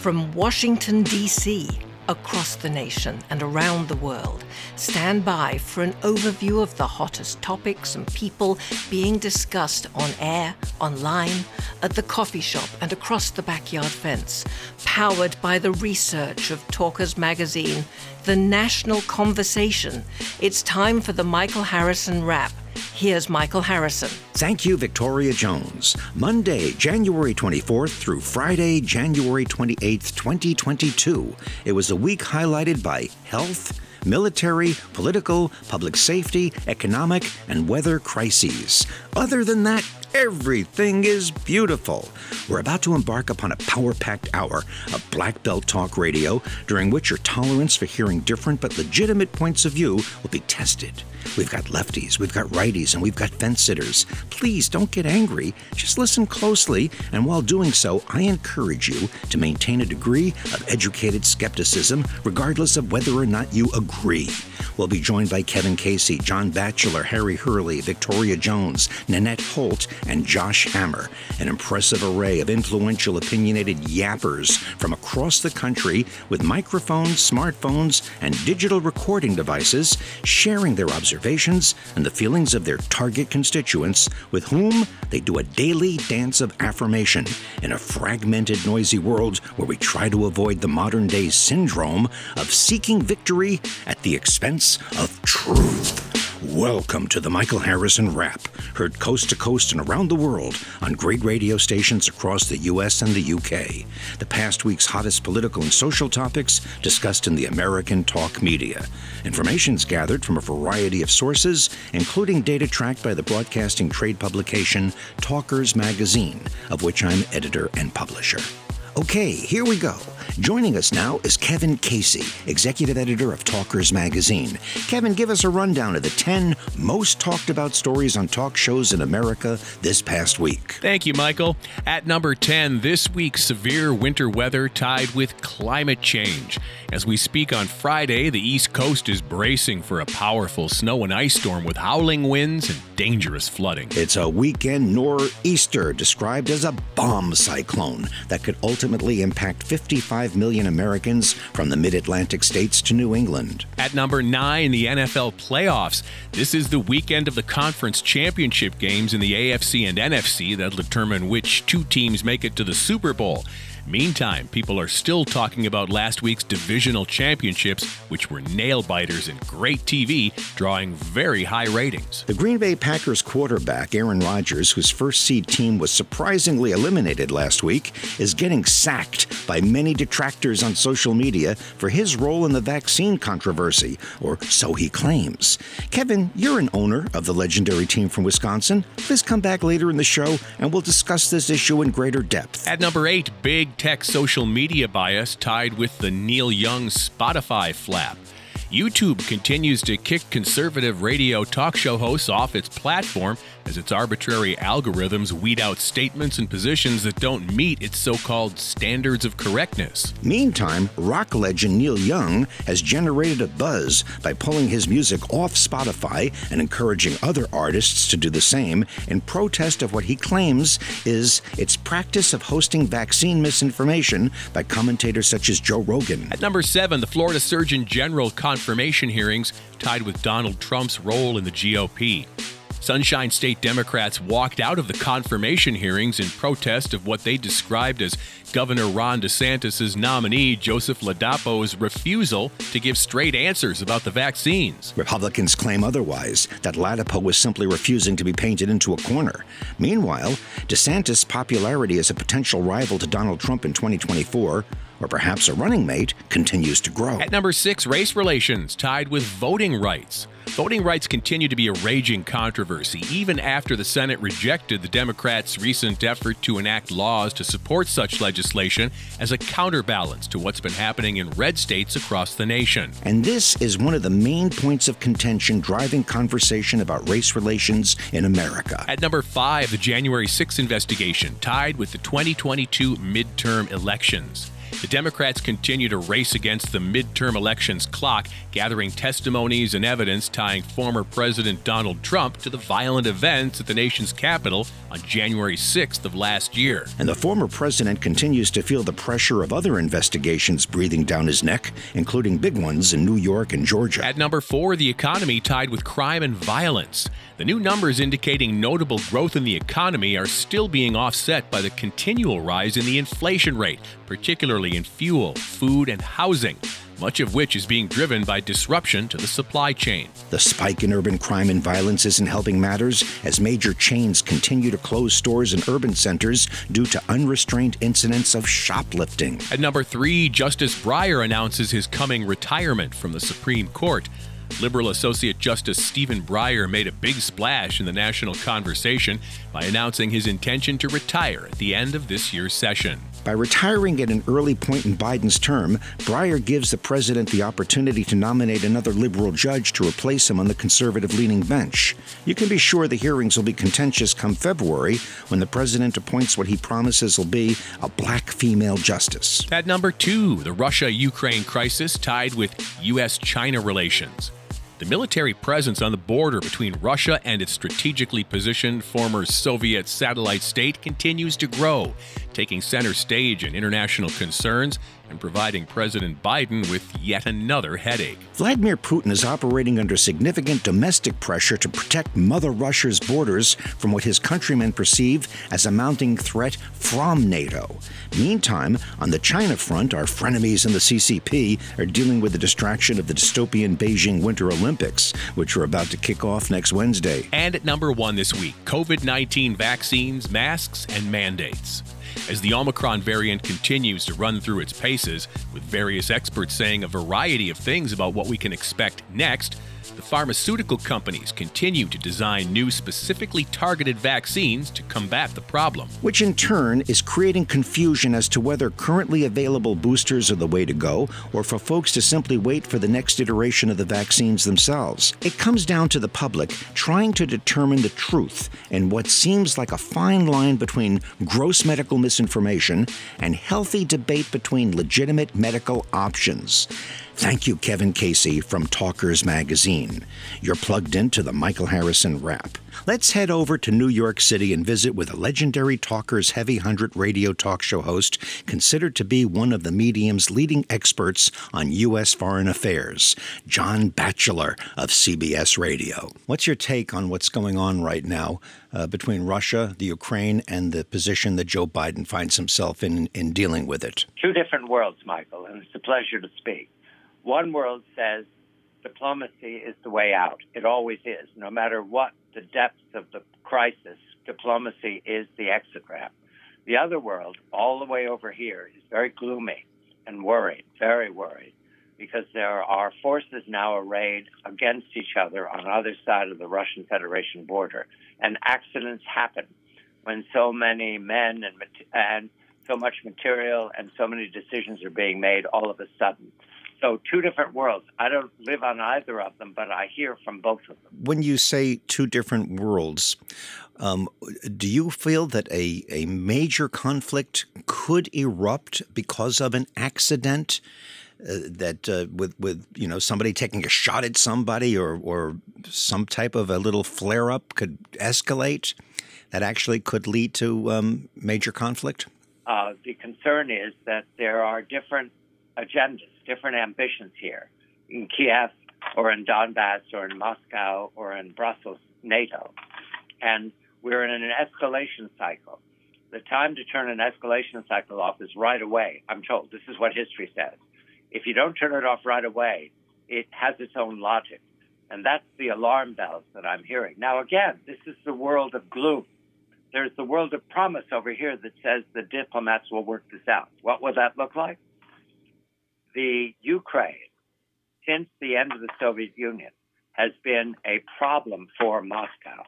From Washington, D.C., across the nation and around the world, stand by for an overview of the hottest topics and people being discussed on air, online, at the coffee shop, and across the backyard fence. Powered by the research of Talkers Magazine, the national conversation. It's time for the Michael Harrison Wrap. Here's Michael Harrison. Thank you, Victoria Jones. Monday, January 24th through Friday, January 28th, 2022. It was a week highlighted by health, military, political, public safety, economic, and weather crises. Other than that, Everything is beautiful. We're about to embark upon a power packed hour of Black Belt Talk Radio, during which your tolerance for hearing different but legitimate points of view will be tested. We've got lefties, we've got righties, and we've got fence sitters. Please don't get angry. Just listen closely, and while doing so, I encourage you to maintain a degree of educated skepticism, regardless of whether or not you agree. We'll be joined by Kevin Casey, John Batchelor, Harry Hurley, Victoria Jones, Nanette Holt, and Josh Hammer, an impressive array of influential, opinionated yappers from across the country with microphones, smartphones, and digital recording devices, sharing their observations and the feelings of their target constituents with whom they do a daily dance of affirmation in a fragmented, noisy world where we try to avoid the modern day syndrome of seeking victory at the expense of truth. Welcome to the Michael Harrison Wrap, heard coast to coast and around the world on great radio stations across the U.S. and the UK. The past week's hottest political and social topics discussed in the American talk media. Information's gathered from a variety of sources, including data tracked by the broadcasting trade publication Talkers Magazine, of which I'm editor and publisher. Okay, here we go. Joining us now is Kevin Casey, executive editor of Talkers Magazine. Kevin, give us a rundown of the 10 most talked about stories on talk shows in America this past week. Thank you, Michael. At number 10, this week's severe winter weather tied with climate change. As we speak on Friday, the East Coast is bracing for a powerful snow and ice storm with howling winds and dangerous flooding. It's a weekend nor'easter described as a bomb cyclone that could ultimately impact 55 million Americans from the mid Atlantic states to New England. At number 9, the NFL playoffs. This is the weekend of the conference championship games in the AFC and NFC that'll determine which two teams make it to the Super Bowl. Meantime, people are still talking about last week's divisional championships, which were nail biters and great TV, drawing very high ratings. The Green Bay Packers quarterback, Aaron Rodgers, whose first seed team was surprisingly eliminated last week, is getting sacked by many detractors on social media for his role in the vaccine controversy, or so he claims. Kevin, you're an owner of the legendary team from Wisconsin. Please come back later in the show and we'll discuss this issue in greater depth. At number 8, Big tech social media bias tied with the Neil Young Spotify flap. YouTube continues to kick conservative radio talk show hosts off its platform as its arbitrary algorithms weed out statements and positions that don't meet its so called standards of correctness. Meantime, rock legend Neil Young has generated a buzz by pulling his music off Spotify and encouraging other artists to do the same in protest of what he claims is its practice of hosting vaccine misinformation by commentators such as Joe Rogan. At number seven, the Florida Surgeon General confirmation hearings tied with Donald Trump's role in the GOP. Sunshine State Democrats walked out of the confirmation hearings in protest of what they described as Governor Ron DeSantis' nominee, Joseph Ladapo's refusal to give straight answers about the vaccines. Republicans claim otherwise, that Ladapo was simply refusing to be painted into a corner. Meanwhile, DeSantis' popularity as a potential rival to Donald Trump in 2024 or perhaps a running mate, continues to grow. At number six, race relations tied with voting rights. Voting rights continue to be a raging controversy, even after the Senate rejected the Democrats' recent effort to enact laws to support such legislation as a counterbalance to what's been happening in red states across the nation. And this is one of the main points of contention driving conversation about race relations in America. At number five, the January 6 investigation, tied with the 2022 midterm elections. The Democrats continue to race against the midterm elections clock, gathering testimonies and evidence tying former President Donald Trump to the violent events at the nation's capital on January 6th of last year. And the former president continues to feel the pressure of other investigations breathing down his neck, including big ones in New York and Georgia. At number four, the economy tied with crime and violence. The new numbers indicating notable growth in the economy are still being offset by the continual rise in the inflation rate, particularly in fuel, food, and housing much of which is being driven by disruption to the supply chain. The spike in urban crime and violence isn't helping matters as major chains continue to close stores in urban centers due to unrestrained incidents of shoplifting. At number three, Justice Breyer announces his coming retirement from the Supreme Court. Liberal Associate Justice Stephen Breyer made a big splash in the national conversation by announcing his intention to retire at the end of this year's session. By retiring at an early point in Biden's term, Breyer gives the president the opportunity to nominate another liberal judge to replace him on the conservative leaning bench. You can be sure the hearings will be contentious come February when the president appoints what he promises will be a black female justice. At number two, the Russia Ukraine crisis tied with U.S. China relations. The military presence on the border between Russia and its strategically positioned former Soviet satellite state continues to grow, taking center stage in international concerns and providing President Biden with yet another headache. Vladimir Putin is operating under significant domestic pressure to protect Mother Russia's borders from what his countrymen perceive as a mounting threat from NATO. Meantime, on the China front, our frenemies in the CCP are dealing with the distraction of the dystopian Beijing Winter Olympics, which are about to kick off next Wednesday. And at number one this week COVID 19 vaccines, masks, and mandates as the Omicron variant continues to run through its paces, with various experts saying a variety of things about what we can expect next the pharmaceutical companies continue to design new specifically targeted vaccines to combat the problem. Which in turn is creating confusion as to whether currently available boosters are the way to go or for folks to simply wait for the next iteration of the vaccines themselves. It comes down to the public trying to determine the truth in what seems like a fine line between gross medical misinformation and healthy debate between legitimate medical options. Thank you, Kevin Casey from Talkers Magazine. You're plugged into the Michael Harrison Wrap. Let's head over to New York City and visit with a legendary Talkers Heavy 100 radio talk show host, considered to be one of the medium's leading experts on U.S. foreign affairs, John Batchelor of CBS Radio. What's your take on what's going on right now uh, between Russia, the Ukraine, and the position that Joe Biden finds himself in in dealing with it? Two different worlds, Michael, and it's a pleasure to speak. One world says diplomacy is the way out. It always is. No matter what the depths of the crisis, diplomacy is the exit ramp. The other world, all the way over here, is very gloomy and worried, very worried, because there are forces now arrayed against each other on either side of the Russian Federation border. And accidents happen when so many men and, and so much material and so many decisions are being made all of a sudden. So, two different worlds. I don't live on either of them, but I hear from both of them. When you say two different worlds, um, do you feel that a, a major conflict could erupt because of an accident? Uh, that uh, with with you know somebody taking a shot at somebody or or some type of a little flare up could escalate that actually could lead to um, major conflict. Uh, the concern is that there are different agendas different ambitions here in Kiev or in Donbass or in Moscow or in Brussels, NATO. And we're in an escalation cycle. The time to turn an escalation cycle off is right away, I'm told. This is what history says. If you don't turn it off right away, it has its own logic. And that's the alarm bells that I'm hearing. Now, again, this is the world of gloom. There's the world of promise over here that says the diplomats will work this out. What will that look like? The Ukraine, since the end of the Soviet Union, has been a problem for Moscow.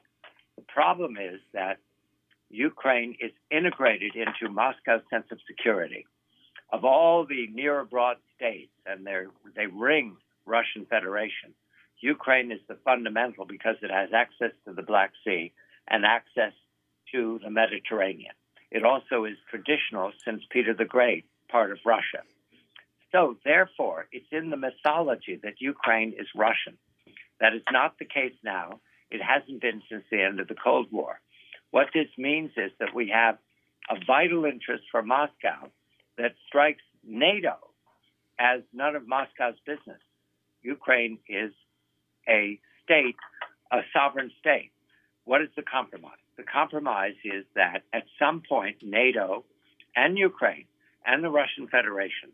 The problem is that Ukraine is integrated into Moscow's sense of security. Of all the near abroad states, and they ring Russian Federation, Ukraine is the fundamental because it has access to the Black Sea and access to the Mediterranean. It also is traditional since Peter the Great part of Russia. So, therefore, it's in the mythology that Ukraine is Russian. That is not the case now. It hasn't been since the end of the Cold War. What this means is that we have a vital interest for Moscow that strikes NATO as none of Moscow's business. Ukraine is a state, a sovereign state. What is the compromise? The compromise is that at some point, NATO and Ukraine and the Russian Federation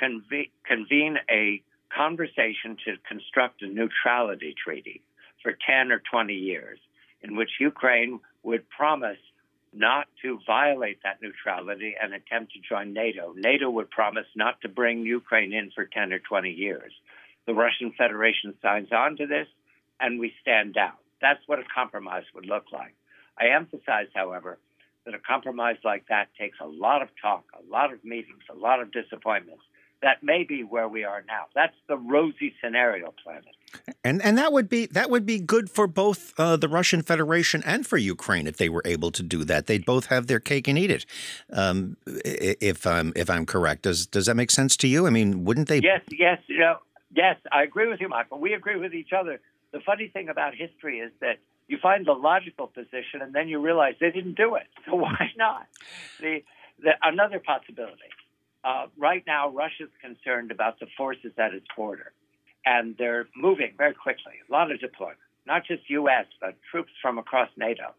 conve- convene a conversation to construct a neutrality treaty for 10 or 20 years, in which Ukraine would promise not to violate that neutrality and attempt to join NATO. NATO would promise not to bring Ukraine in for 10 or 20 years. The Russian Federation signs on to this, and we stand down. That's what a compromise would look like. I emphasize, however, that a compromise like that takes a lot of talk, a lot of meetings, a lot of disappointments. That may be where we are now. That's the rosy scenario planet. And and that would be that would be good for both uh, the Russian Federation and for Ukraine if they were able to do that. They'd both have their cake and eat it. Um, if I'm if I'm correct, does does that make sense to you? I mean, wouldn't they? Yes, yes, you know, yes. I agree with you, Michael. We agree with each other. The funny thing about history is that you find the logical position, and then you realize they didn't do it. So why not? The, the another possibility. Uh, right now, Russia's concerned about the forces at its border, and they're moving very quickly. A lot of deployment, not just U.S., but troops from across NATO.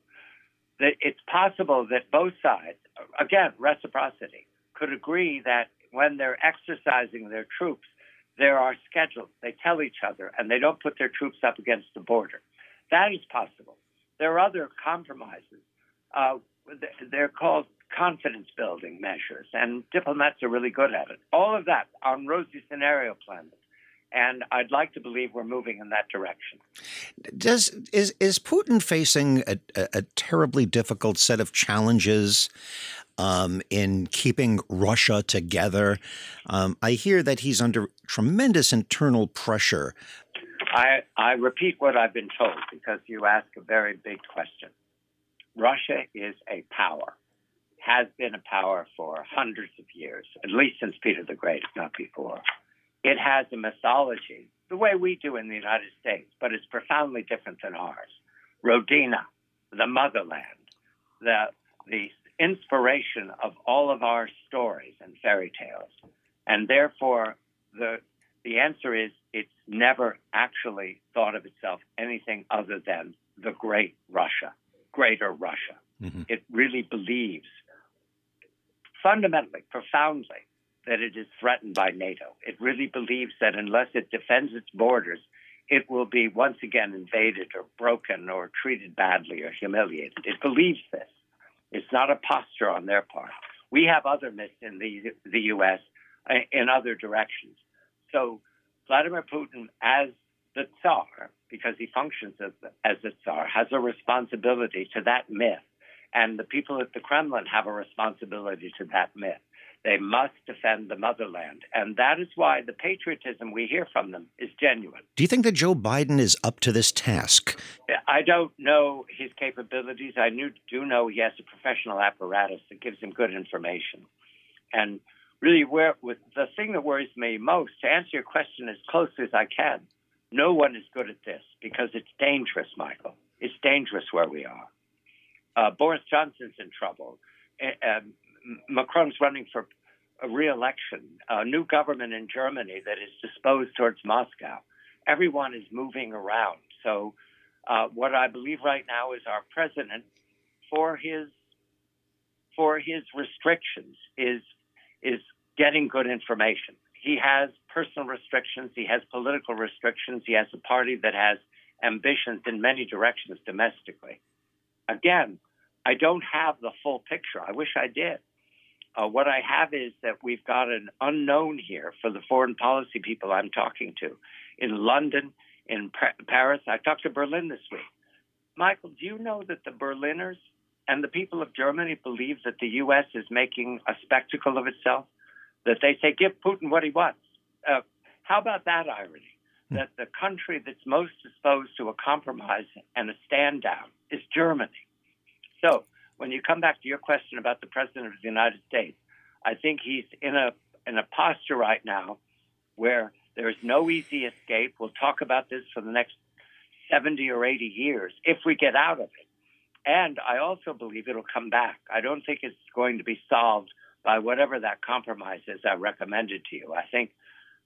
It's possible that both sides, again, reciprocity, could agree that when they're exercising their troops, there are schedules. They tell each other, and they don't put their troops up against the border. That is possible. There are other compromises. Uh, they're called confidence building measures, and diplomats are really good at it. All of that on rosy scenario plans. And I'd like to believe we're moving in that direction. Does is is Putin facing a, a, a terribly difficult set of challenges um, in keeping Russia together? Um, I hear that he's under tremendous internal pressure I, I repeat what I've been told because you ask a very big question. Russia is a power, has been a power for hundreds of years, at least since Peter the Great, if not before. It has a mythology, the way we do in the United States, but it's profoundly different than ours. Rodina, the motherland, the, the inspiration of all of our stories and fairy tales. And therefore, the, the answer is it's never actually thought of itself anything other than the great Russia, greater Russia. Mm-hmm. It really believes fundamentally, profoundly, that it is threatened by NATO. It really believes that unless it defends its borders, it will be once again invaded or broken or treated badly or humiliated. It believes this. It's not a posture on their part. We have other myths in the, the U.S. Uh, in other directions. So Vladimir Putin, as the Tsar, because he functions as, as the Tsar, has a responsibility to that myth. And the people at the Kremlin have a responsibility to that myth. They must defend the motherland. And that is why the patriotism we hear from them is genuine. Do you think that Joe Biden is up to this task? I don't know his capabilities. I do know he has a professional apparatus that gives him good information. And really where with the thing that worries me most to answer your question as closely as I can. No one is good at this because it's dangerous, Michael. It's dangerous where we are. Uh, Boris Johnson's in trouble. Uh, Macron's running for a re-election. A new government in Germany that is disposed towards Moscow. Everyone is moving around. So, uh, what I believe right now is our president, for his for his restrictions, is is getting good information. He has personal restrictions, he has political restrictions, he has a party that has ambitions in many directions domestically. Again, I don't have the full picture. I wish I did. Uh, what I have is that we've got an unknown here for the foreign policy people I'm talking to. In London, in Paris, I talked to Berlin this week. Michael, do you know that the Berliners and the people of Germany believe that the U.S. is making a spectacle of itself? that they say, give Putin what he wants. Uh, how about that irony? That the country that's most disposed to a compromise and a stand down is Germany. So, when you come back to your question about the President of the United States, I think he's in a in a posture right now where there is no easy escape. We'll talk about this for the next 70 or 80 years if we get out of it. And I also believe it'll come back. I don't think it's going to be solved by whatever that compromise is I recommended to you. I think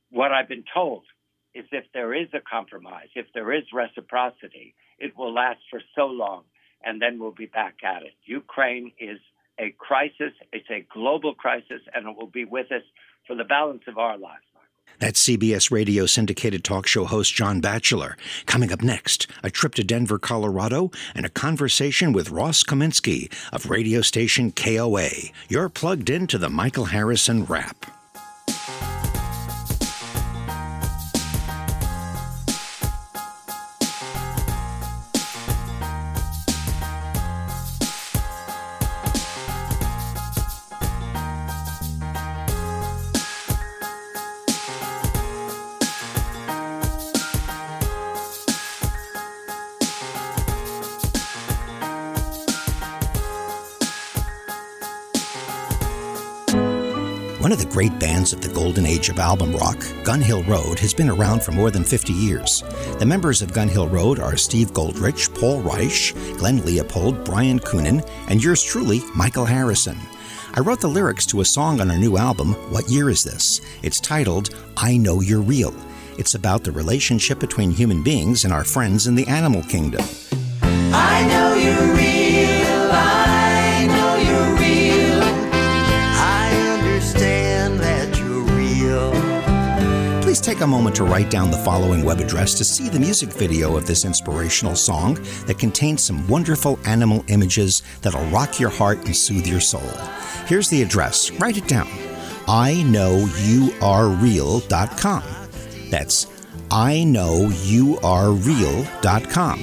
what I've been told is if there is a compromise, if there is reciprocity, it will last for so long and then we'll be back at it. Ukraine is a crisis, it's a global crisis, and it will be with us for the balance of our lives. That's CBS radio syndicated talk show host John Batchelor. Coming up next, a trip to Denver, Colorado, and a conversation with Ross Kaminsky of radio station KOA. You're plugged into the Michael Harrison Wrap. Great bands of the golden age of album rock, Gun Hill Road, has been around for more than 50 years. The members of Gun Hill Road are Steve Goldrich, Paul Reich, Glenn Leopold, Brian Coonan, and yours truly, Michael Harrison. I wrote the lyrics to a song on our new album, What Year Is This? It's titled, I Know You're Real. It's about the relationship between human beings and our friends in the animal kingdom. I know you're real. Take a moment to write down the following web address to see the music video of this inspirational song that contains some wonderful animal images that'll rock your heart and soothe your soul. Here's the address. Write it down. I know you are real.com. That's I know you are real.com.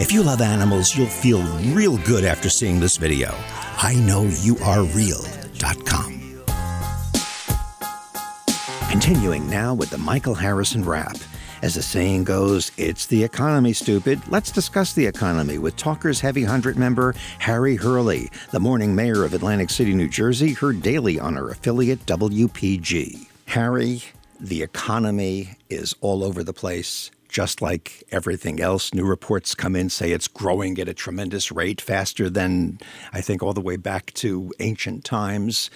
If you love animals, you'll feel real good after seeing this video. I know you are real.com. Continuing now with the Michael Harrison Wrap. As the saying goes, it's the economy, stupid. Let's discuss the economy with Talker's Heavy 100 member Harry Hurley, the morning mayor of Atlantic City, New Jersey, heard daily on our affiliate WPG. Harry, the economy is all over the place just like everything else, new reports come in say it's growing at a tremendous rate, faster than I think all the way back to ancient times.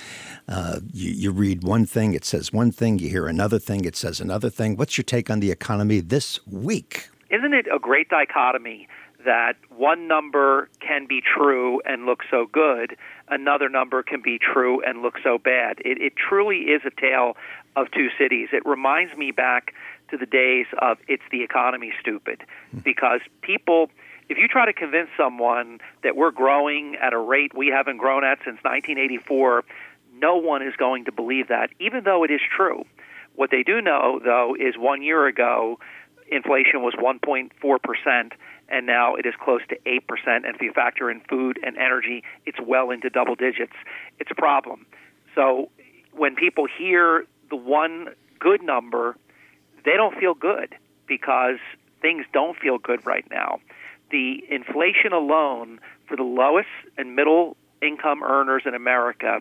Uh, you, you, read one thing, it says one thing. You hear another thing, it says another thing. What's your take on the economy this week? Isn't it a great dichotomy that one number can be true and look so good, another number can be true and look so bad? It, it truly is a tale of two cities. It reminds me back to the days of it's the economy stupid. Because people if you try to convince someone that we're growing at a rate we haven't grown at since 1984 no one is going to believe that even though it is true. What they do know though is 1 year ago inflation was 1.4% and now it is close to 8% and if you factor in food and energy it's well into double digits. It's a problem. So when people hear the one good number they don't feel good because things don't feel good right now. The inflation alone for the lowest and middle income earners in America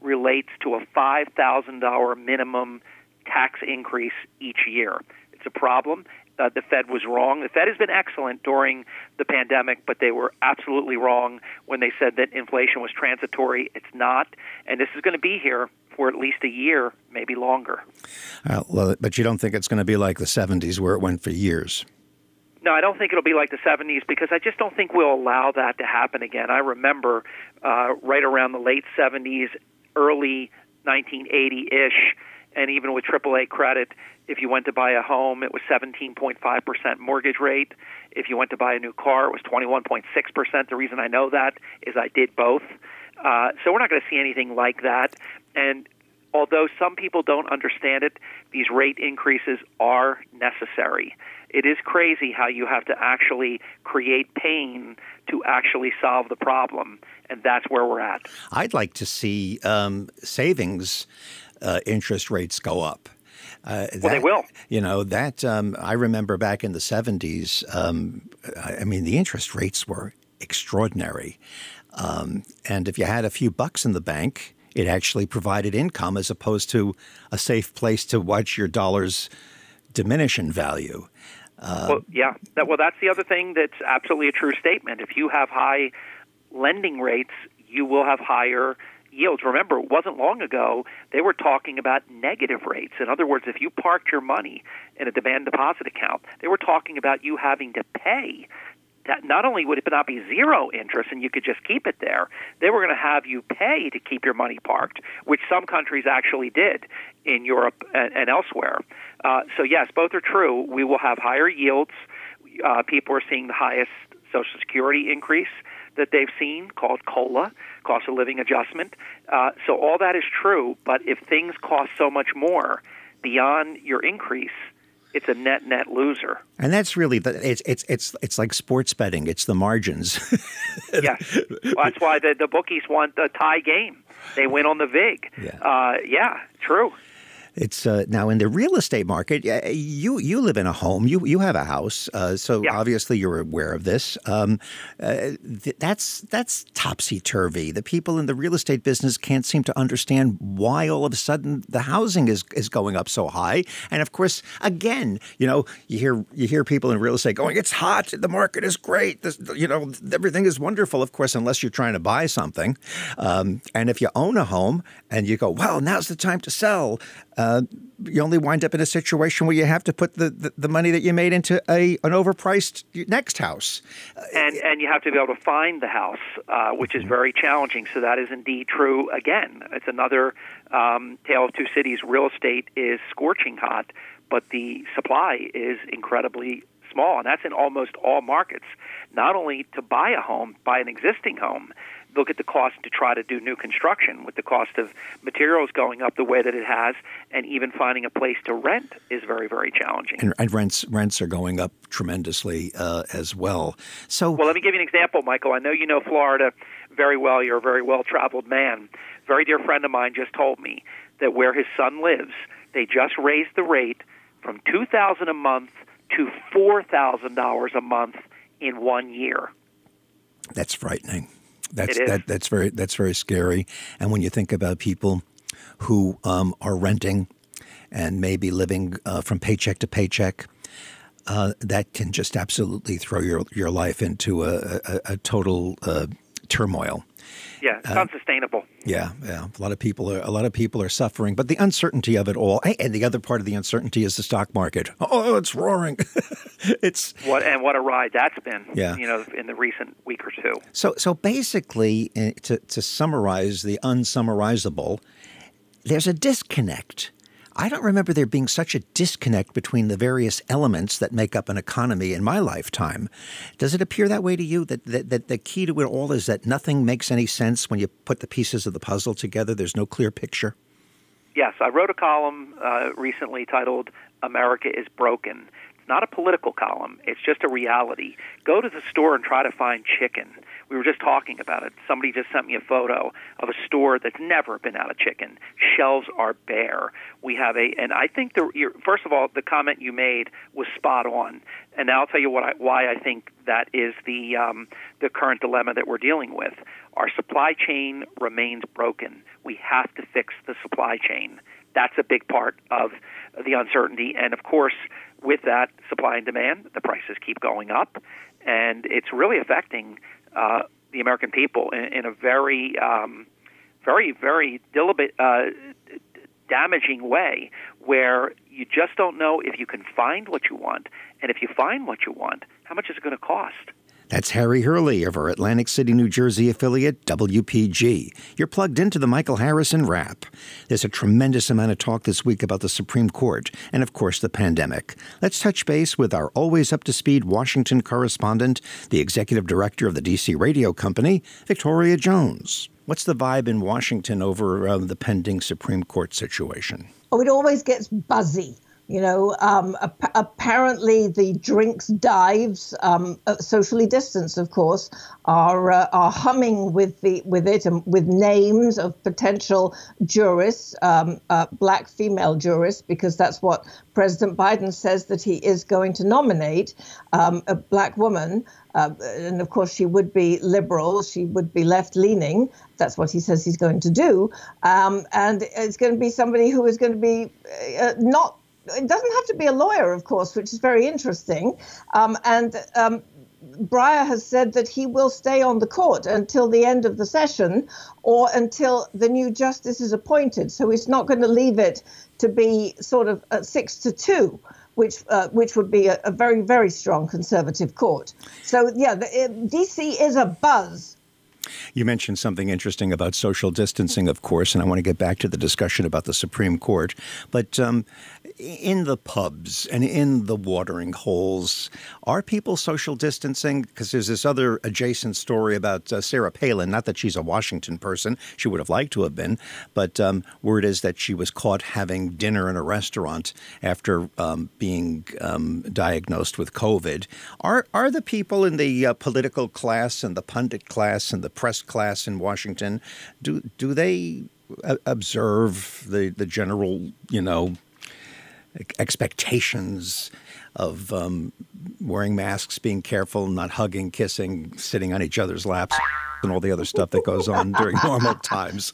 relates to a $5,000 minimum tax increase each year. It's a problem. Uh, the Fed was wrong. The Fed has been excellent during the pandemic, but they were absolutely wrong when they said that inflation was transitory. It's not, and this is going to be here for at least a year, maybe longer. Uh, well, but you don't think it's going to be like the 70s where it went for years? No, I don't think it'll be like the 70s because I just don't think we'll allow that to happen again. I remember uh, right around the late 70s, early 1980 ish, and even with AAA credit, if you went to buy a home, it was 17.5% mortgage rate. If you went to buy a new car, it was 21.6%. The reason I know that is I did both. Uh, so we're not going to see anything like that. And although some people don't understand it, these rate increases are necessary. It is crazy how you have to actually create pain to actually solve the problem, and that's where we're at. I'd like to see um, savings uh, interest rates go up. Uh, that, well, they will. You know that um, I remember back in the seventies. Um, I mean, the interest rates were extraordinary, um, and if you had a few bucks in the bank, It actually provided income as opposed to a safe place to watch your dollars diminish in value. Uh, well, yeah. That, well, that's the other thing that's absolutely a true statement. If you have high lending rates, you will have higher yields. Remember, it wasn't long ago they were talking about negative rates. In other words, if you parked your money in a demand deposit account, they were talking about you having to pay. Not only would it not be zero interest and you could just keep it there, they were going to have you pay to keep your money parked, which some countries actually did in Europe and, and elsewhere. Uh, so yes, both are true. We will have higher yields. Uh, people are seeing the highest Social Security increase that they've seen called COLA, cost of living adjustment. Uh, so all that is true, but if things cost so much more beyond your increase, it's a net net loser. And that's really the it's it's it's it's like sports betting. It's the margins. yeah, well, that's why the the bookies want a tie game. They win on the vig. Yeah, uh, yeah true. It's uh, now in the real estate market. You you live in a home. You you have a house. Uh, so yeah. obviously you're aware of this. Um, uh, th- that's that's topsy turvy. The people in the real estate business can't seem to understand why all of a sudden the housing is is going up so high. And of course, again, you know, you hear you hear people in real estate going, "It's hot. The market is great. This, you know, everything is wonderful." Of course, unless you're trying to buy something. Um, and if you own a home and you go, "Well, now's the time to sell." Uh, you only wind up in a situation where you have to put the, the, the, money that you made into a an overpriced next house. And and you have to be able to find the house, uh, which is mm-hmm. very challenging. So that is indeed true. Again, it's another um, tale of two cities. Real estate is scorching hot, but the supply is incredibly small, and that's in almost all markets. Not only to buy a home, buy an existing home, look at the cost to try to do new construction. With the cost of materials going up the way that it has and even finding a place to rent is very very challenging. And, and rents rents are going up tremendously uh, as well. So well let me give you an example michael. I know you know florida very well. You're a very well traveled man. A very dear friend of mine just told me that where his son lives they just raised the rate from 2000 a month to $4000 a month in one year. That's frightening that's that, that's very that's very scary. And when you think about people who um, are renting and maybe living uh, from paycheck to paycheck, uh, that can just absolutely throw your your life into a, a, a total uh, turmoil. Yeah, it's uh, unsustainable. Yeah, yeah. A lot of people are a lot of people are suffering, but the uncertainty of it all, and the other part of the uncertainty is the stock market. Oh, it's roaring. it's what and what a ride that's been. Yeah. you know, in the recent week or two. So, so basically, eh, to to summarize the unsummarizable, there's a disconnect I don't remember there being such a disconnect between the various elements that make up an economy in my lifetime. Does it appear that way to you? That, that, that the key to it all is that nothing makes any sense when you put the pieces of the puzzle together? There's no clear picture? Yes, I wrote a column uh, recently titled America is Broken. Not a political column, it's just a reality. Go to the store and try to find chicken we were just talking about it. Somebody just sent me a photo of a store that's never been out of chicken. Shelves are bare. We have a, and I think the first of all, the comment you made was spot on. And now I'll tell you what I, why I think that is the um, the current dilemma that we're dealing with. Our supply chain remains broken. We have to fix the supply chain. That's a big part of the uncertainty, and of course, with that supply and demand, the prices keep going up, and it's really affecting uh, the American people in, in a very, um, very, very dilib- uh, damaging way, where you just don't know if you can find what you want, and if you find what you want, how much is it going to cost? That's Harry Hurley of our Atlantic City, New Jersey affiliate, WPG. You're plugged into the Michael Harrison Wrap. There's a tremendous amount of talk this week about the Supreme Court and, of course, the pandemic. Let's touch base with our always up to speed Washington correspondent, the executive director of the DC Radio Company, Victoria Jones. What's the vibe in Washington over uh, the pending Supreme Court situation? Oh, it always gets buzzy You know, um, ap- apparently the drinks dives, um, uh, socially distanced, of course, are uh, are humming with the with it and with names of potential jurists, um, uh, black female jurists, because that's what President Biden says that he is going to nominate um, a black woman. Uh, and of course, she would be liberal. She would be left leaning. That's what he says he's going to do. Um, and it's going to be somebody who is going to be uh, not it doesn't have to be a lawyer, of course, which is very interesting. Um, and um, Breyer has said that he will stay on the court until the end of the session or until the new justice is appointed. So he's not going to leave it to be sort of six to two. Which, uh, which would be a, a, very, very strong conservative court. So, yeah, the, it, DC is a buzz you mentioned something interesting about social distancing, of course, and I want to get back to the discussion about the Supreme Court. But um, in the pubs and in the watering holes, are people social distancing? Because there's this other adjacent story about uh, Sarah Palin. Not that she's a Washington person; she would have liked to have been. But um, word is that she was caught having dinner in a restaurant after um, being um, diagnosed with COVID. Are are the people in the uh, political class and the pundit class and the press class in Washington do do they uh, observe the the general you know expectations of um, wearing masks, being careful, not hugging, kissing, sitting on each other's laps, and all the other stuff that goes on during normal times.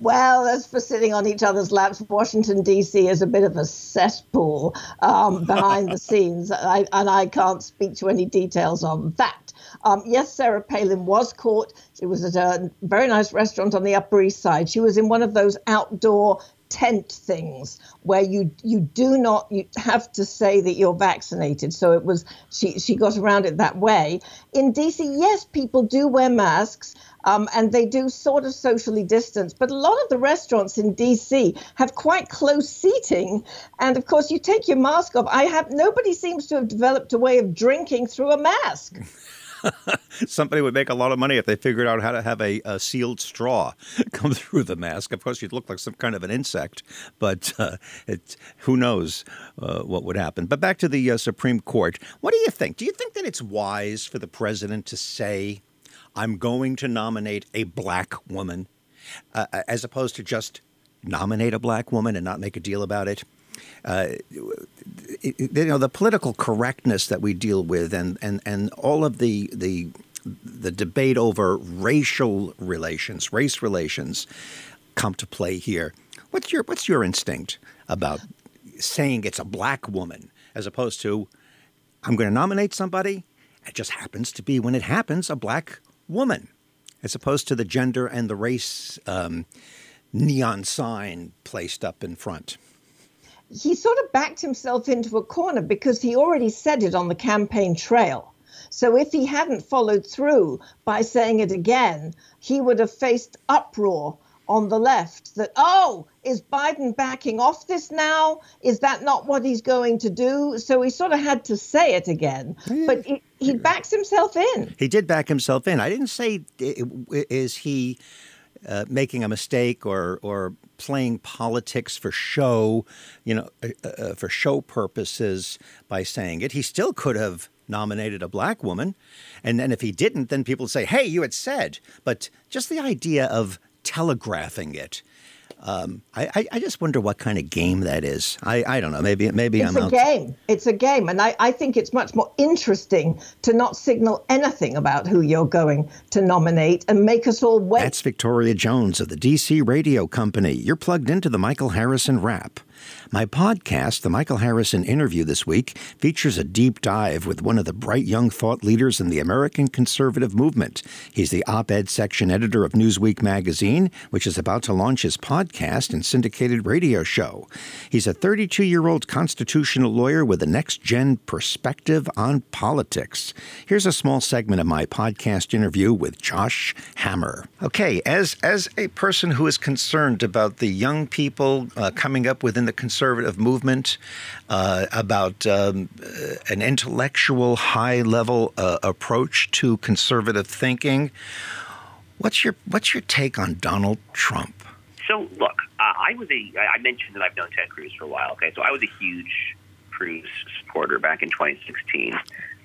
Well, as for sitting on each other's laps, Washington, D.C. is a bit of a cesspool um, behind the scenes, I, and I can't speak to any details on that. Um, yes, Sarah Palin was caught. She was at a very nice restaurant on the Upper East Side. She was in one of those outdoor tent things where you you do not you have to say that you're vaccinated. So it was she she got around it that way. In dc yes people do wear masks um, and they do sort of socially distance but a lot of the restaurants in dc have quite close seating. And of course you take your mask off. I have nobody seems to have developed a way of drinking through a mask Somebody would make a lot of money if they figured out how to have a, a, sealed straw come through the mask. Of course, you'd look like some kind of an insect, but uh, it, who knows uh, what would happen. But back to the uh, Supreme Court. What do you think? Do you think that it's wise for the president to say, I'm going to nominate a black woman, uh, as opposed to just nominate a black woman and not make a deal about it? Uh, you know, the political correctness that we deal with, and and and all of the the the debate over racial relations, race relations, come to play here. What's your what's your instinct about saying it's a black woman as opposed to I'm going to nominate somebody? It just happens to be when it happens a black woman, as opposed to the gender and the race um, neon sign placed up in front he sort of backed himself into a corner because he already said it on the campaign trail. So if he hadn't followed through by saying it again, he would have faced uproar on the left that, oh, is Biden backing off this now? Is that not what he's going to do? So he sort of had to say it again. But he, he backs himself in. He did back himself in. I didn't say, is he uh, making a mistake or or playing politics for show, you know, uh, uh, for show purposes by saying it. He still could have nominated a black woman, and then if he didn't, then people say, "Hey, you had said." But just the idea of telegraphing it um, I, I, just wonder what kind of game that is. I, I don't know. Maybe maybe it's I'm a game. It's a game, and I, I think it's much more interesting to not signal anything about who you're going to nominate and make us all wait. That's Victoria Jones of the DC Radio Company. You're plugged into the Michael Harrison Wrap. My podcast, The Michael Harrison Interview this week, features a deep dive with one of the bright young thought leaders in the American conservative movement. He's the op ed section editor of Newsweek magazine, which is about to launch his podcast and syndicated radio show. He's a 32 year old constitutional lawyer with a next gen perspective on politics. Here's a small segment of my podcast interview with Josh Hammer. Okay, as, as a person who is concerned about the young people uh, coming up within the conservative movement, uh, about um, uh, an intellectual, high level uh, approach to conservative thinking. What's your What's your take on Donald Trump? So, look, I was a, I mentioned that I've known Ted Cruz for a while, okay? So I was a huge Cruz supporter back in 2016.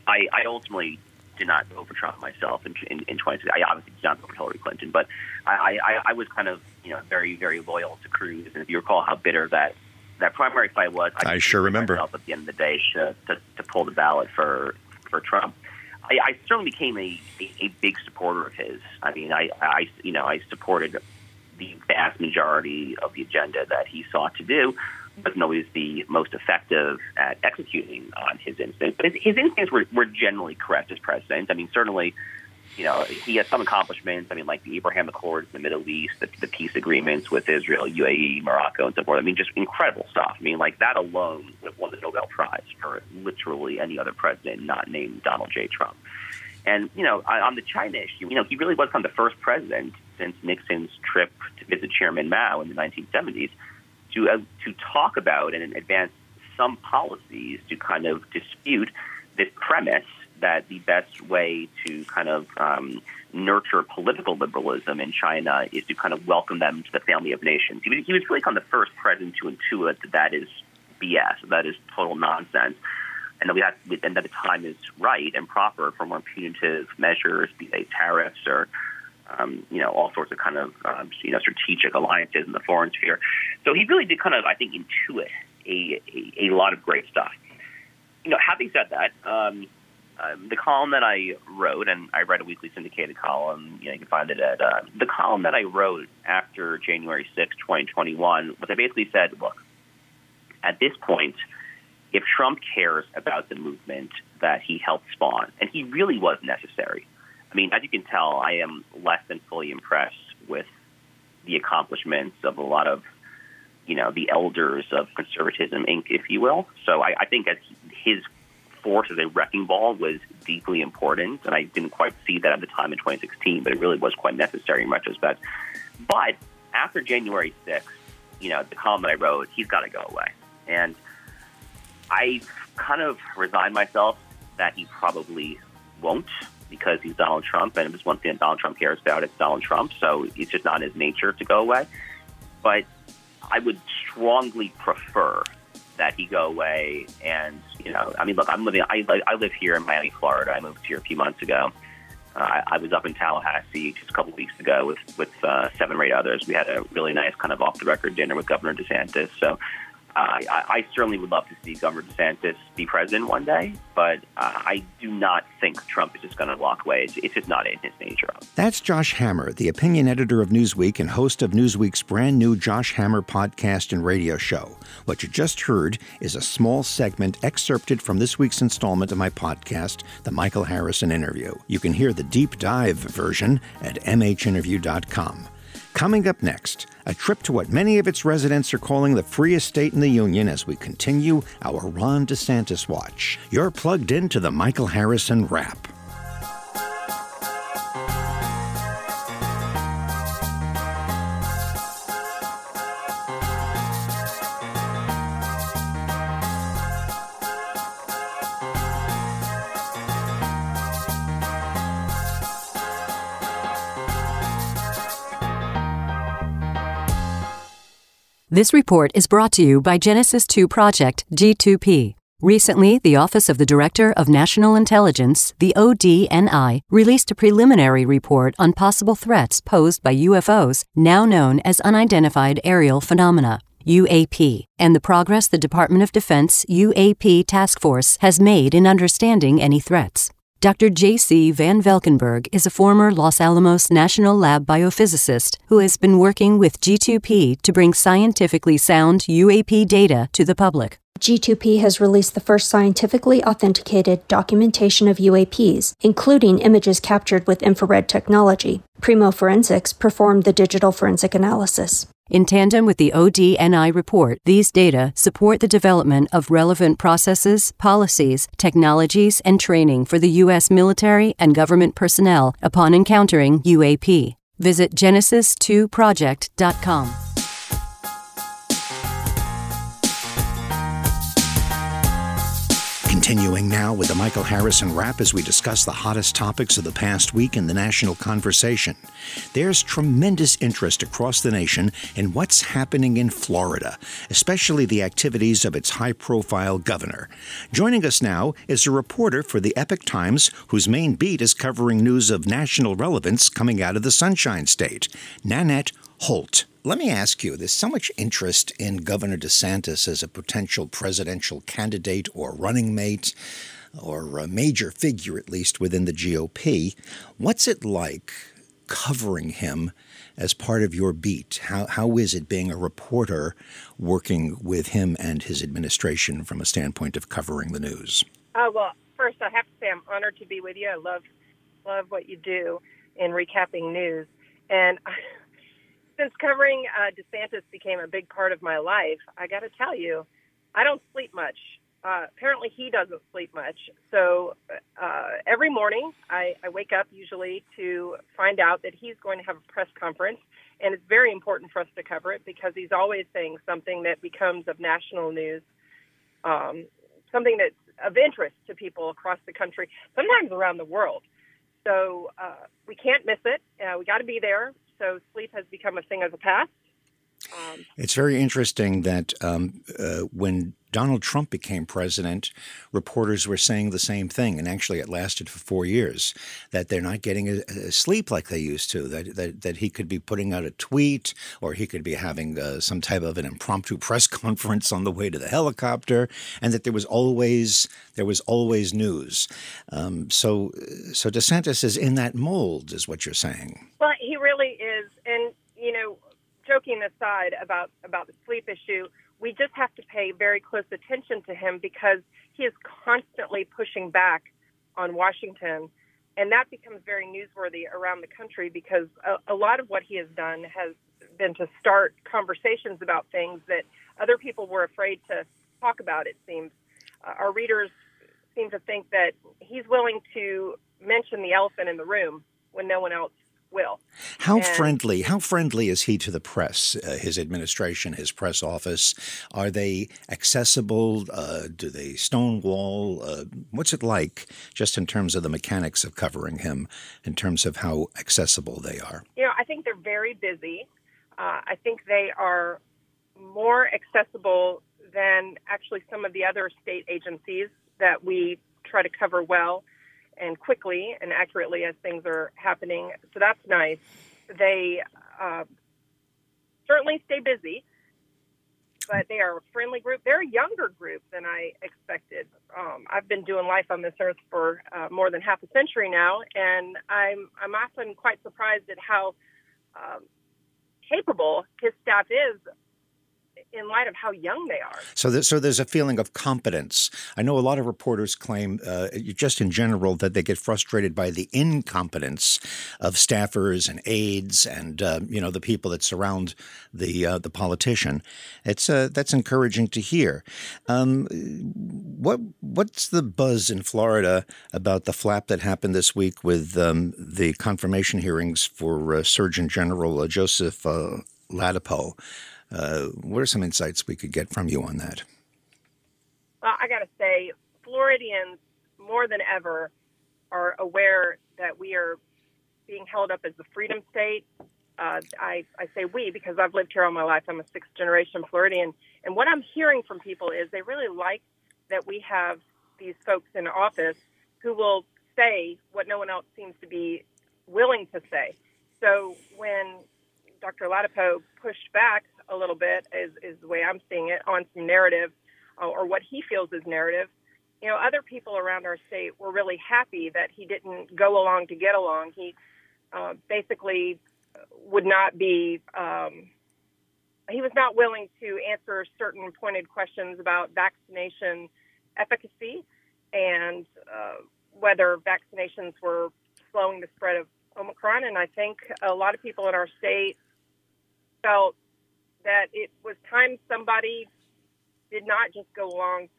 I, I ultimately did not vote for Trump myself in, in, in 2016. I obviously did not vote for Hillary Clinton, but I, I, I was kind of, you know, very, very loyal to Cruz. And if you recall how bitter that, that primary fight was, I sure remember. Myself at the end of the day to, to, to pull the ballot for, for Trump. I, I certainly became a, a, a big supporter of his. I mean, I, I, you know, I supported the vast majority of the agenda that he sought to do. Wasn't always the most effective at executing on his instincts, but his, his instincts were, were generally correct as president. I mean, certainly, you know, he has some accomplishments. I mean, like the Abraham Accords in the Middle East, the, the peace agreements with Israel, UAE, Morocco, and so forth. I mean, just incredible stuff. I mean, like that alone would have won the Nobel Prize for literally any other president not named Donald J. Trump. And, you know, on the China issue, you know, he really was kind of the first president since Nixon's trip to visit Chairman Mao in the 1970s to, uh, to talk about and advance some policies to kind of dispute this premise that the best way to kind of um, nurture political liberalism in China is to kind of welcome them to the family of nations. He was, he was really kind of the first president to intuit that that is BS, that is total nonsense and that we have, and that the time is right and proper for more punitive measures, be they tariffs or um, you know all sorts of kind of um, you know strategic alliances in the foreign sphere. So he really did kind of I think intuit a, a, a lot of great stuff. You know, having said that. Um, um, the column that I wrote, and I write a weekly syndicated column. You know, you can find it at uh, the column that I wrote after January 6, 2021. Was I basically said, look, at this point, if Trump cares about the movement that he helped spawn, and he really was necessary. I mean, as you can tell, I am less than fully impressed with the accomplishments of a lot of, you know, the elders of conservatism, Inc., if you will. So I, I think as his force as a wrecking ball was deeply important, and I didn't quite see that at the time in 2016, but it really was quite necessary in retrospect. But after January 6th, you know, the column that I wrote, he's got to go away. And – I kind of resigned myself that he probably won't because he's Donald Trump, and if there's one thing that Donald Trump cares about, it's Donald Trump. So it's just not his nature to go away. But I would strongly prefer that he go away. And you know, I mean, look, I'm living. I I live here in Miami, Florida. I moved here a few months ago. Uh, I, I was up in Tallahassee just a couple weeks ago with with uh, seven or eight others. We had a really nice kind of off the record dinner with Governor DeSantis. So I, I, certainly would love to see Governor DeSantis be president one day, but uh, I do not think Trump is just going to walk away. It's, it's, just not in his nature. That's Josh Hammer, the opinion editor of Newsweek and host of Newsweek's brand new Josh Hammer podcast and radio show. What you just heard is a small segment excerpted from this week's installment of my podcast, The Michael Harrison Interview. You can hear the deep dive version at mhinterview.com. Coming up next, a trip to what many of its residents are calling the freest state in the Union as we continue our Ron DeSantis watch. You're plugged into the Michael Harrison Wrap. This report is brought to you by Genesis 2 Project, G2P. Recently, the Office of the Director of National Intelligence, the ODNI, released a preliminary report on possible threats posed by UFOs, now known as Unidentified Aerial Phenomena. UAP, and the progress the Department of Defense UAP Task Force has made in understanding any threats. Dr. J.C. Van Valkenburg is a former Los Alamos National Lab biophysicist who has been working with G2P to bring scientifically sound UAP data to the public. G2P has released the first scientifically authenticated documentation of UAPs, including images captured with infrared technology. Primo Forensics performed the digital forensic analysis. In tandem with the ODNI report, these data support the development of relevant processes, policies, technologies, and training for the U.S. military and government personnel upon encountering UAP. Visit Genesis2Project.com. Continuing now with the Michael Harrison wrap as we discuss the hottest topics of the past week in the national conversation. There's tremendous interest across the nation in what's happening in Florida, especially the activities of its high profile governor. Joining us now is a reporter for the Epoch Times whose main beat is covering news of national relevance coming out of the Sunshine State, Nanette Holt. Let me ask you there's so much interest in Governor DeSantis as a potential presidential candidate or running mate or a major figure, at least within the GOP. What's it like covering him as part of your beat? How, how is it being a reporter working with him and his administration from a standpoint of covering the news? Uh, well, first, I have to say I'm honored to be with you. I love, love what you do in recapping news. And since covering uh, DeSantis became a big part of my life, I got to tell you, I don't sleep much. Uh, apparently, he doesn't sleep much. So uh, every morning, I, I wake up usually to find out that he's going to have a press conference, and it's very important for us to cover it because he's always saying something that becomes of national news, um, something that's of interest to people across the country, sometimes around the world. So uh, we can't miss it. Uh, we got to be there so sleep has become a thing of the past. Um, it's very interesting that um, uh, when Donald Trump became president, reporters were saying the same thing, and actually it lasted for four years. That they're not getting a, a sleep like they used to. That, that that he could be putting out a tweet, or he could be having uh, some type of an impromptu press conference on the way to the helicopter, and that there was always there was always news. Um, so so DeSantis is in that mold, is what you're saying. Well, really is, and you know joking aside about about the sleep issue, we just have to pay very close attention to him because he is constantly pushing back on Washington, and that becomes very newsworthy around the country because a, a lot of what he has done has been to start conversations about things that other people were afraid to talk about. It seems uh, our readers seem to think that he's willing to mention the elephant in the room when no one else will. How and friendly? How friendly is he to the press? Uh, his administration, his press office, are they accessible? Uh, do they stonewall? Uh, what's it like, just in terms of the mechanics of covering him, in terms of how accessible they are? You know, I think they're very busy. Uh, I think they are more accessible than actually some of the other state agencies that we try to cover well and quickly and accurately as things are happening. So that's nice. They uh, certainly stay busy, but they are a friendly group. They're a younger group than I expected. Um, I've been doing life on this earth for uh, more than half a century now, and I'm I'm often quite surprised at how um, capable his staff is in light of how young they are. So, so there's a feeling of competence. I know a lot of reporters claim, uh, just in general, that they get frustrated by the incompetence of staffers and aides and uh, you know the people that surround the uh, the politician. It's uh, that's encouraging to hear. Um, what what's the buzz in Florida about the flap that happened this week with um, the confirmation hearings for uh, Surgeon General uh, Joseph Ladapo? Uh, what are some insights we could get from you on that? Well, I got to say, Floridians more than ever are aware that we are being held up as the freedom state. Uh, I, I say we because I've lived here all my life. I'm a sixth generation Floridian. And what I'm hearing from people is they really like that we have these folks in office who will say what no one else seems to be willing to say. So when Dr. Ladapo pushed back a little bit, is, is the way I'm seeing it, on some narrative uh, or what he feels is narrative. You know, other people around our state were really happy that he didn't go along to get along. He uh, basically would not be, um, he was not willing to answer certain pointed questions about vaccination efficacy and uh, whether vaccinations were slowing the spread of Omicron. And I think a lot of people in our state felt that it was time somebody did not just go along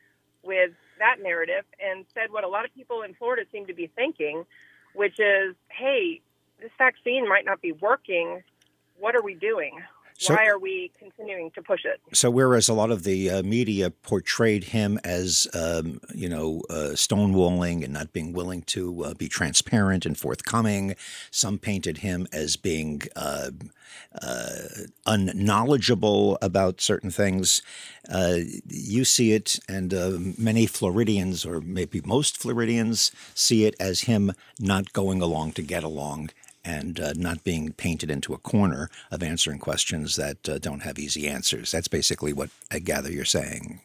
with that narrative and said what a lot of people in Florida seem to be thinking, which is, hey, this vaccine might not be working. What are we doing? So- Why are we continuing to push it? So, whereas a lot of the uh, media portrayed him as, um, you know, uh, stonewalling and not being willing to uh, be transparent and forthcoming, some painted him as being uh, uh, unknowledgeable about certain things. Uh, you see it, and uh, many Floridians, or maybe most Floridians, see it as him not going along to get along and uh, not being painted into a corner of answering questions that uh, don't have easy answers. That's basically what I gather you're saying.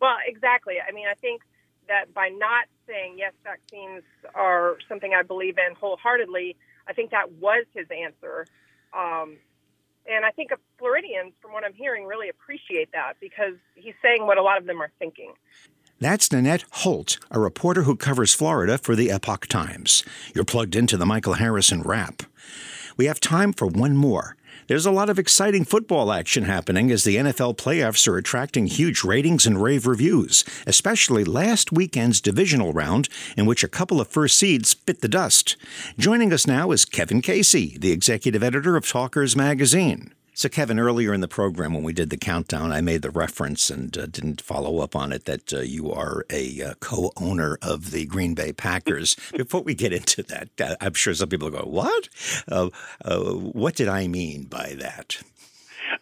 Well, exactly. I mean, I think that by not saying yes, vaccines are something I believe in wholeheartedly, I think that was his answer. Um, and I think Floridians, from what I'm hearing, really appreciate that because he's saying what a lot of them are thinking. That's Nanette Holt, a reporter who covers Florida for the Epoch Times. You're plugged into the Michael Harrison Wrap. We have time for one more. There's a lot of exciting football action happening as the NFL playoffs are attracting huge ratings and rave reviews, especially last weekend's divisional round, in which a couple of first seeds bit the dust. Joining us now is Kevin Casey, the executive editor of Talkers Magazine. So, Kevin, earlier in the program when we did the countdown, I made the reference and uh, didn't follow up on it that uh, you are a uh, co owner of the Green Bay Packers. Before we get into that, uh, I'm sure some people go, What? Uh, uh, what did I mean by that?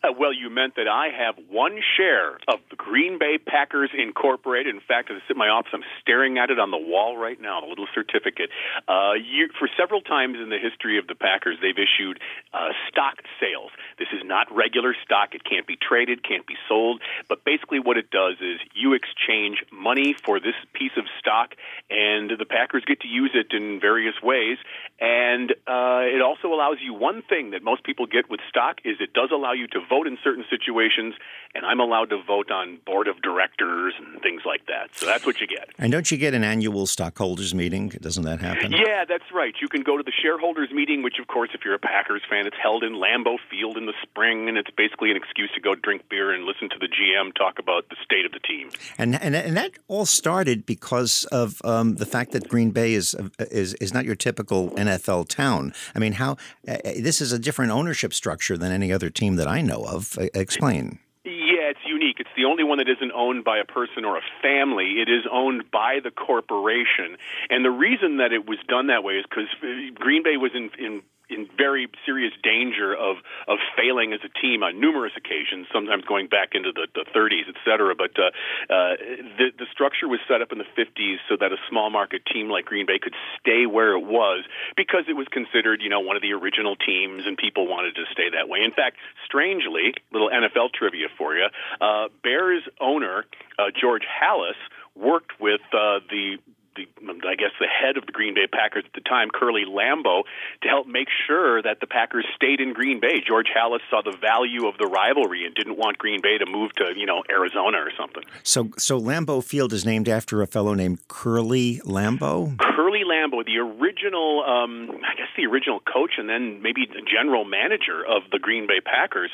Uh, well, you meant that I have one share of the Green Bay Packers Incorporated. In fact, as I sit in my office, I'm staring at it on the wall right now, the little certificate. Uh, you, for several times in the history of the Packers, they've issued uh, stock sales. This is not regular stock. It can't be traded, can't be sold. But basically, what it does is you exchange money for this piece of stock, and the Packers get to use it in various ways. And uh, it also allows you one thing that most people get with stock is it does allow you to vote in certain situations, and I'm allowed to vote on board of directors and things like that. So that's what you get. And don't you get an annual stockholders meeting? Doesn't that happen? Yeah, that's right. You can go to the shareholders meeting, which, of course, if you're a Packers fan, it's held in Lambeau Field in the spring, and it's basically an excuse to go drink beer and listen to the GM talk about the state of the team. And and, and that all started because of um, the fact that Green Bay is is is not your typical NFL town. I mean, how uh, this is a different ownership structure than any other team that I know of. Explain. Yeah, it's unique. It's the only one that isn't owned by a person or a family. It is owned by the corporation. And the reason that it was done that way is because Green Bay was in, in in very serious danger of of failing as a team on numerous occasions, sometimes going back into the, the 30s, et cetera. But uh, uh, the the structure was set up in the 50s so that a small market team like Green Bay could stay where it was because it was considered, you know, one of the original teams, and people wanted to stay that way. In fact, strangely, little NFL trivia for you: uh, Bears owner uh, George Halas worked with uh, the, I guess the head of the Green Bay Packers at the time, Curly Lambeau, to help make sure that the Packers stayed in Green Bay. George Halas saw the value of the rivalry and didn't want Green Bay to move to you know Arizona or something. So, so Lambeau Field is named after a fellow named Curly Lambeau. Curly Lambeau, the original, um, I guess the original coach, and then maybe the general manager of the Green Bay Packers,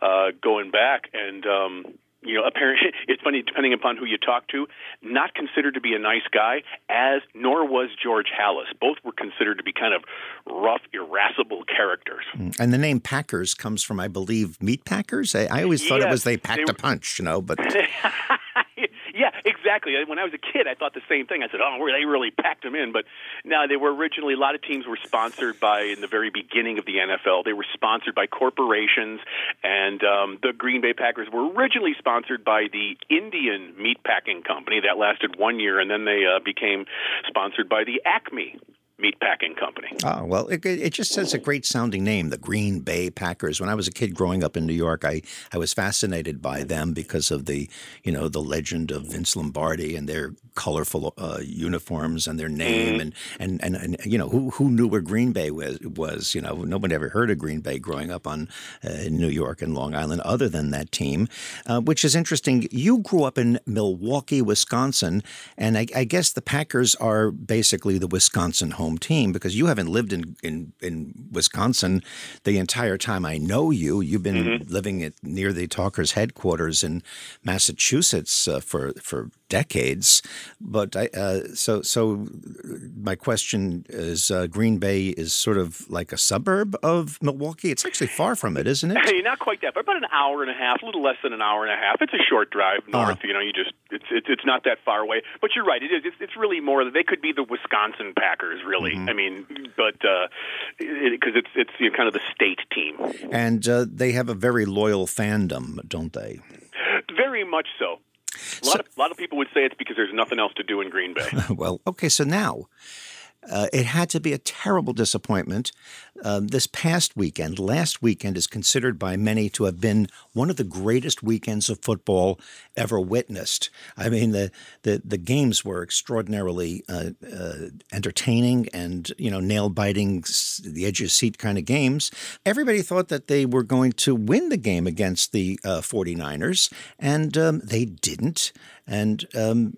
uh, going back and. Um, you know, apparently it's funny depending upon who you talk to. Not considered to be a nice guy, as nor was George Halas. Both were considered to be kind of rough, irascible characters. Hmm. And the name Packers comes from, I believe, meat packers. I, I always thought Yes, it was they packed they a punch, you know. But exactly. When I was a kid, I thought the same thing. I said, "Oh, they really packed them in." But now they were originally a lot of teams were sponsored by in the very beginning of the NFL. They were sponsored by corporations, and um, the Green Bay Packers were originally sponsored by the Indian Meatpacking Company. That lasted one year, and then they uh, became sponsored by the Acme Meatpacking Company. Oh, well, it, it just says a great sounding name, the Green Bay Packers. When I was a kid growing up in New York, I, I was fascinated by them because of the, you know, the legend of Vince Lombardi and their colorful uh, uniforms and their name. And, and, and, and, you know, who, who knew where Green Bay was, was? You know, nobody ever heard of Green Bay growing up on uh, New York and Long Island other than that team, uh, which is interesting. You grew up in Milwaukee, Wisconsin, and I, I guess the Packers are basically the Wisconsin home team because you haven't lived in, in, in Wisconsin the entire time I know you. You've been living at, near the Talkers headquarters in Massachusetts uh, for for decades. But I, uh, so so my question is, uh, Green Bay is sort of like a suburb of Milwaukee. It's actually far from it, isn't it? Hey, not quite that, but about an hour and a half, a little less than an hour and a half. It's a short drive north. You know, you just it's it's, it's not that far away. But you're right. It is. It's, it's really more. They could be the Wisconsin Packers, really. I mean, but because it's it's you know, kind of the state team. And uh, they have a very loyal fandom, don't they? Very much so. A lot, of, a lot of people would say it's because there's nothing else to do in Green Bay. well, okay, so now uh, it had to be a terrible disappointment. Um, this past weekend, last weekend, is considered by many to have been one of the greatest weekends of football ever witnessed. I mean, the the, the games were extraordinarily uh, uh, entertaining and you know nail biting, the edge of seat kind of games. Everybody thought that they were going to win the game against the 49ers, and um, they didn't. And um,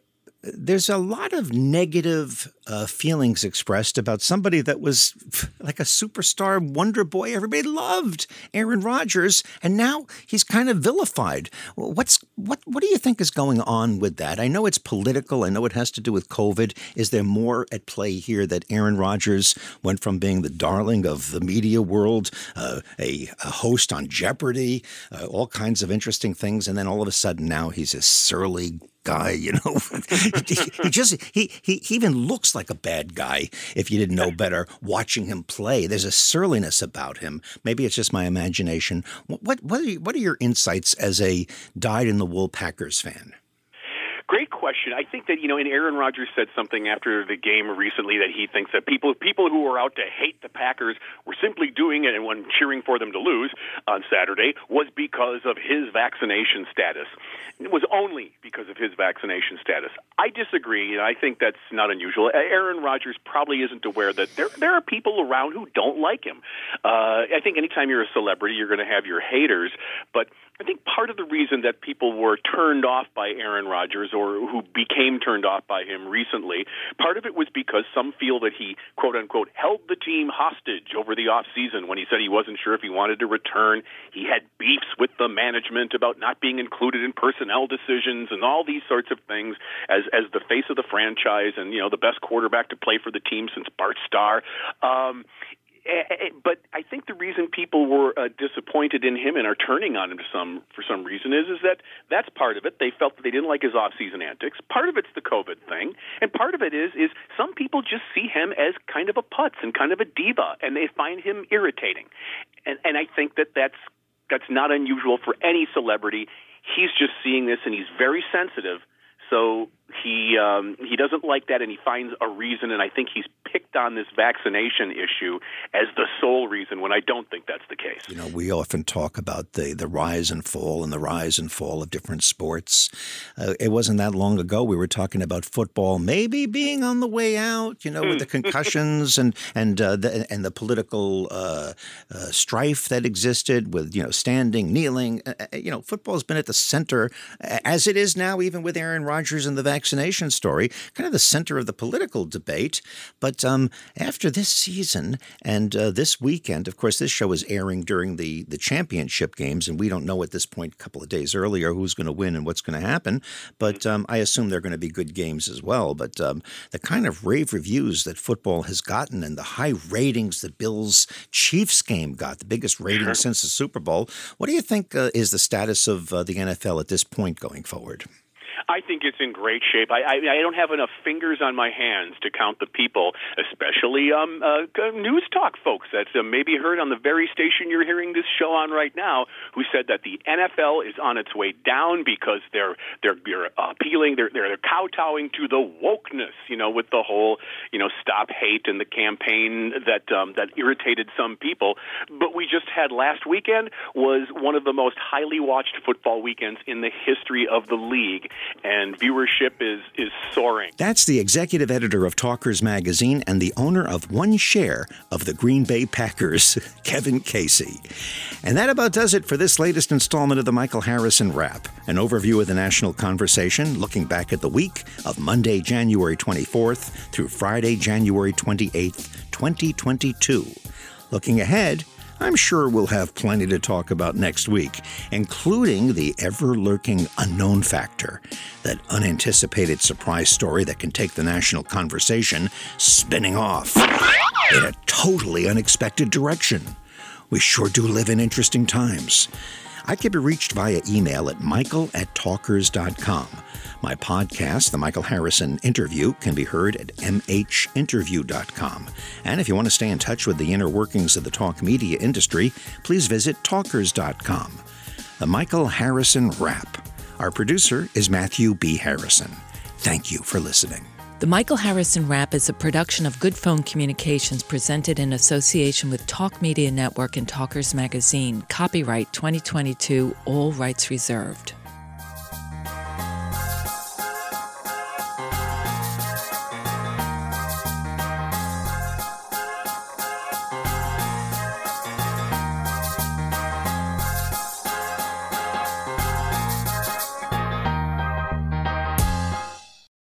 there's a lot of negative uh, feelings expressed about somebody that was like a superstar wonder boy everybody loved Aaron Rodgers and now he's kind of vilified. What's what what do you think is going on with that? I know it's political. I know it has to do with covid. Is there more at play here that Aaron Rodgers went from being the darling of the media world uh, a, a, host on Jeopardy uh, all kinds of interesting things and then all of a sudden now he's a surly guy, you know. he, he, just he, he even looks like a bad guy if you didn't know better watching him play. There's a surliness about him. Maybe it's just my imagination. What what are, you, what are your insights as a dyed in the wool Packers fan? Question. I think that you know, and Aaron Rodgers said something after the game recently that he thinks that people people who are out to hate the Packers were simply doing it and when cheering for them to lose on Saturday was because of his vaccination status. It was only because of his vaccination status. I disagree, and I think that's not unusual. Aaron Rodgers probably isn't aware that there there are people around who don't like him. Uh, I think anytime you're a celebrity, you're going to have your haters, but I think part of the reason that people were turned off by Aaron Rodgers or who became turned off by him recently, part of it was because some feel that he, quote unquote, held the team hostage over the off season when he said he wasn't sure if he wanted to return. He had beefs with the management about not being included in personnel decisions and all these sorts of things as as the face of the franchise and you know the best quarterback to play for the team since Bart Starr. Um, Eh, eh, eh, but I think the reason people were uh, disappointed in him and are turning on him to some for some reason is is that that's part of it. They felt that they didn't like his off-season antics. Part of it's the COVID thing, and part of it is is some people just see him as kind of a putz and kind of a diva, and they find him irritating. And and I think that that's that's not unusual for any celebrity. He's just seeing this, and he's very sensitive. So he um, he doesn't like that, and he finds a reason. And I think he's picked on this vaccination issue as the sole reason. When I don't think that's the case. You know, we often talk about the the rise and fall and the rise and fall of different sports. Uh, it wasn't that long ago we were talking about football maybe being on the way out. You know, with the concussions and and uh, the, and the political uh, uh, strife that existed with you know standing, kneeling. Uh, uh, you know, football has been at the center as it is now, even with Aaron Rodgers and the vaccination story, kind of the center of the political debate. But um, after this season and uh, this weekend, of course, this show is airing during the, the championship games, and we don't know at this point, a couple of days earlier, who's going to win and what's going to happen. But um, I assume they're going to be good games as well. But um, the kind of rave reviews that football has gotten and the high ratings that Bills Chiefs game got, the biggest rating since the Super Bowl, what do you think uh, is the status of uh, the NFL at this point going forward? I think it's in great shape. I, I, I don't have enough fingers on my hands to count the people, especially um, uh, news talk folks that uh, maybe heard on the very station you're hearing this show on right now, who said that the NFL is on its way down because they're they're, they're appealing, they're, they're they're kowtowing to the wokeness, you know, with the whole you know stop hate and the campaign that um, that irritated some people. But we just had last weekend was one of the most highly watched football weekends in the history of the league and viewership is is soaring. That's the executive editor of Talkers Magazine and the owner of one share of the Green Bay Packers, Kevin Casey. And that about does it for this latest installment of the Michael Harrison Wrap, an overview of the national conversation, looking back at the week of Monday, January 24th through Friday, January 28th, 2022. Looking ahead, I'm sure we'll have plenty to talk about next week, including the ever lurking unknown factor, that unanticipated surprise story that can take the national conversation spinning off in a totally unexpected direction. We sure do live in interesting times. I can be reached via email at michael at talkers.com. My podcast, The Michael Harrison Interview, can be heard at mhinterview.com. And if you want to stay in touch with the inner workings of the talk media industry, please visit talkers.com. The Michael Harrison Wrap. Our producer is Matthew B. Harrison. Thank you for listening. The Michael Harrison Wrap is a production of Goodphone Communications presented in association with Talk Media Network and Talkers Magazine. Copyright 2022, all rights reserved.